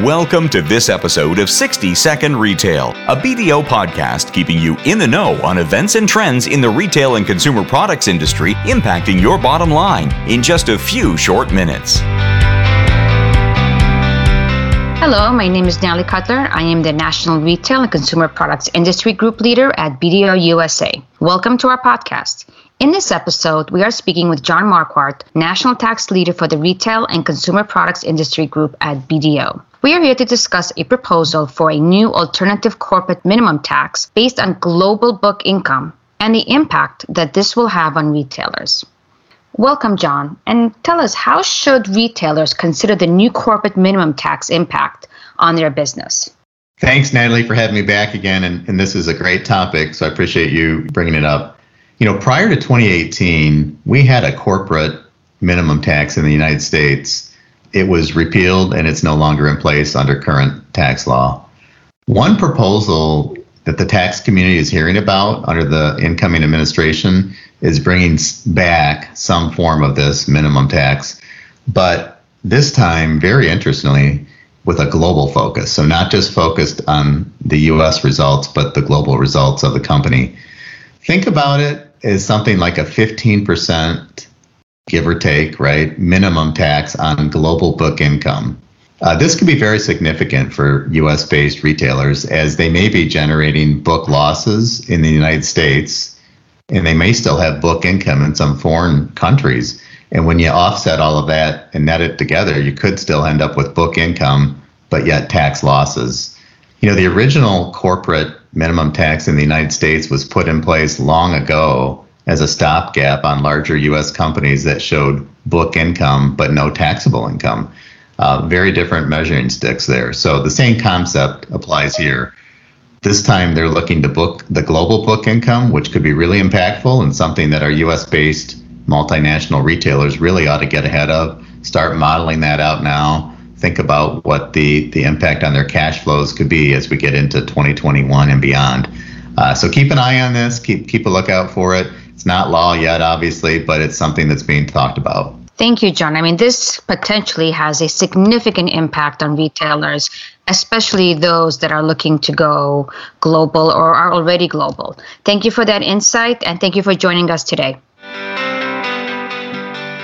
Welcome to this episode of 60 Second Retail, a BDO podcast keeping you in the know on events and trends in the retail and consumer products industry impacting your bottom line in just a few short minutes. Hello, my name is Natalie Cutler. I am the National Retail and Consumer Products Industry Group Leader at BDO USA. Welcome to our podcast. In this episode, we are speaking with John Marquardt, National Tax Leader for the Retail and Consumer Products Industry Group at BDO. We are here to discuss a proposal for a new alternative corporate minimum tax based on global book income and the impact that this will have on retailers. Welcome, John, and tell us how should retailers consider the new corporate minimum tax impact on their business? Thanks, Natalie, for having me back again. And, and this is a great topic, so I appreciate you bringing it up. You know, prior to 2018, we had a corporate minimum tax in the United States. It was repealed and it's no longer in place under current tax law. One proposal that the tax community is hearing about under the incoming administration is bringing back some form of this minimum tax, but this time, very interestingly, with a global focus. So, not just focused on the US results, but the global results of the company. Think about it as something like a 15%, give or take, right, minimum tax on global book income. Uh, this could be very significant for US based retailers as they may be generating book losses in the United States and they may still have book income in some foreign countries. And when you offset all of that and net it together, you could still end up with book income, but yet tax losses. You know, the original corporate minimum tax in the United States was put in place long ago as a stopgap on larger US companies that showed book income but no taxable income uh, very different measuring sticks there. So the same concept applies here. This time they're looking to book the global book income, which could be really impactful and something that our US based multinational retailers really ought to get ahead of. Start modeling that out now. Think about what the, the impact on their cash flows could be as we get into 2021 and beyond. Uh, so keep an eye on this, keep, keep a lookout for it. It's not law yet, obviously, but it's something that's being talked about. Thank you, John. I mean, this potentially has a significant impact on retailers, especially those that are looking to go global or are already global. Thank you for that insight, and thank you for joining us today.